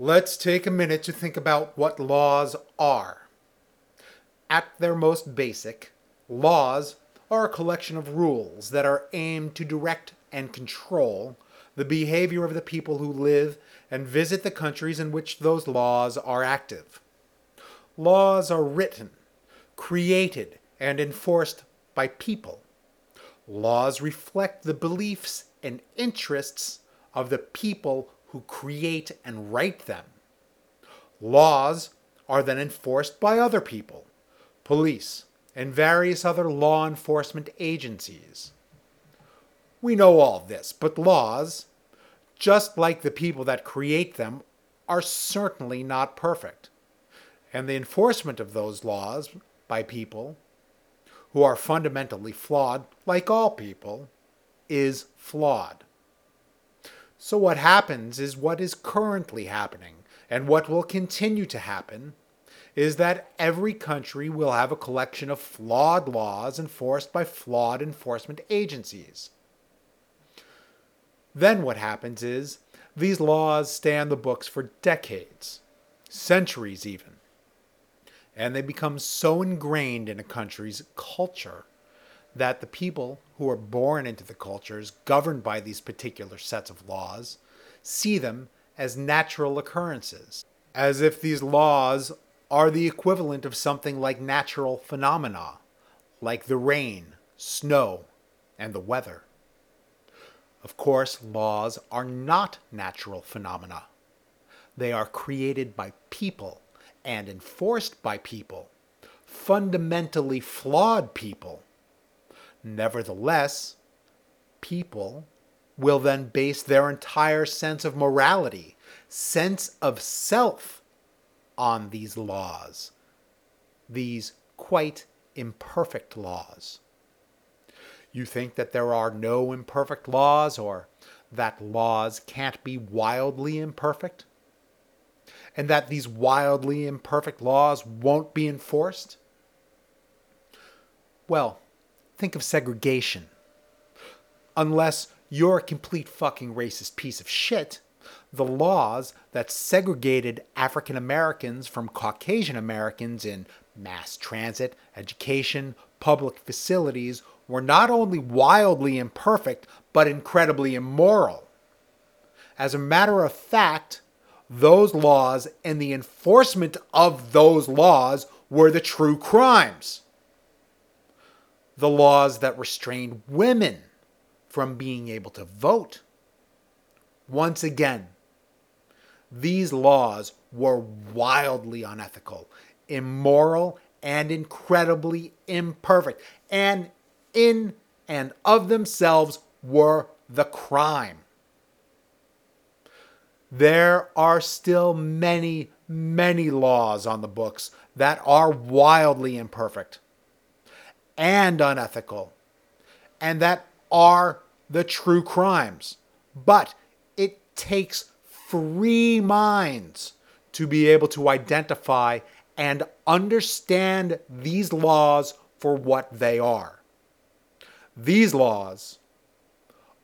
Let's take a minute to think about what laws are. At their most basic, laws are a collection of rules that are aimed to direct and control the behavior of the people who live and visit the countries in which those laws are active. Laws are written, created, and enforced by people. Laws reflect the beliefs and interests of the people who create and write them. Laws are then enforced by other people, police, and various other law enforcement agencies. We know all this, but laws, just like the people that create them, are certainly not perfect. And the enforcement of those laws by people, who are fundamentally flawed, like all people, is flawed. So, what happens is what is currently happening, and what will continue to happen is that every country will have a collection of flawed laws enforced by flawed enforcement agencies. Then, what happens is these laws stay on the books for decades, centuries even, and they become so ingrained in a country's culture that the people who are born into the cultures governed by these particular sets of laws see them as natural occurrences, as if these laws are the equivalent of something like natural phenomena, like the rain, snow, and the weather. Of course, laws are not natural phenomena. They are created by people and enforced by people, fundamentally flawed people Nevertheless, people will then base their entire sense of morality, sense of self, on these laws, these quite imperfect laws. You think that there are no imperfect laws or that laws can't be wildly imperfect? And that these wildly imperfect laws won't be enforced? Well, think of segregation. Unless you're a complete fucking racist piece of shit, the laws that segregated African Americans from Caucasian Americans in mass transit, education, public facilities were not only wildly imperfect, but incredibly immoral. As a matter of fact, those laws and the enforcement of those laws were the true crimes the laws that restrained women from being able to vote. Once again, these laws were wildly unethical, immoral, and incredibly imperfect, and in and of themselves were the crime. There are still many, many laws on the books that are wildly imperfect and unethical, and that are the true crimes. But it takes free minds to be able to identify and understand these laws for what they are. These laws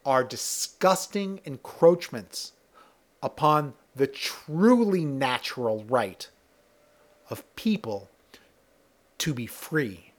are disgusting encroachments upon the truly natural right of people to be free.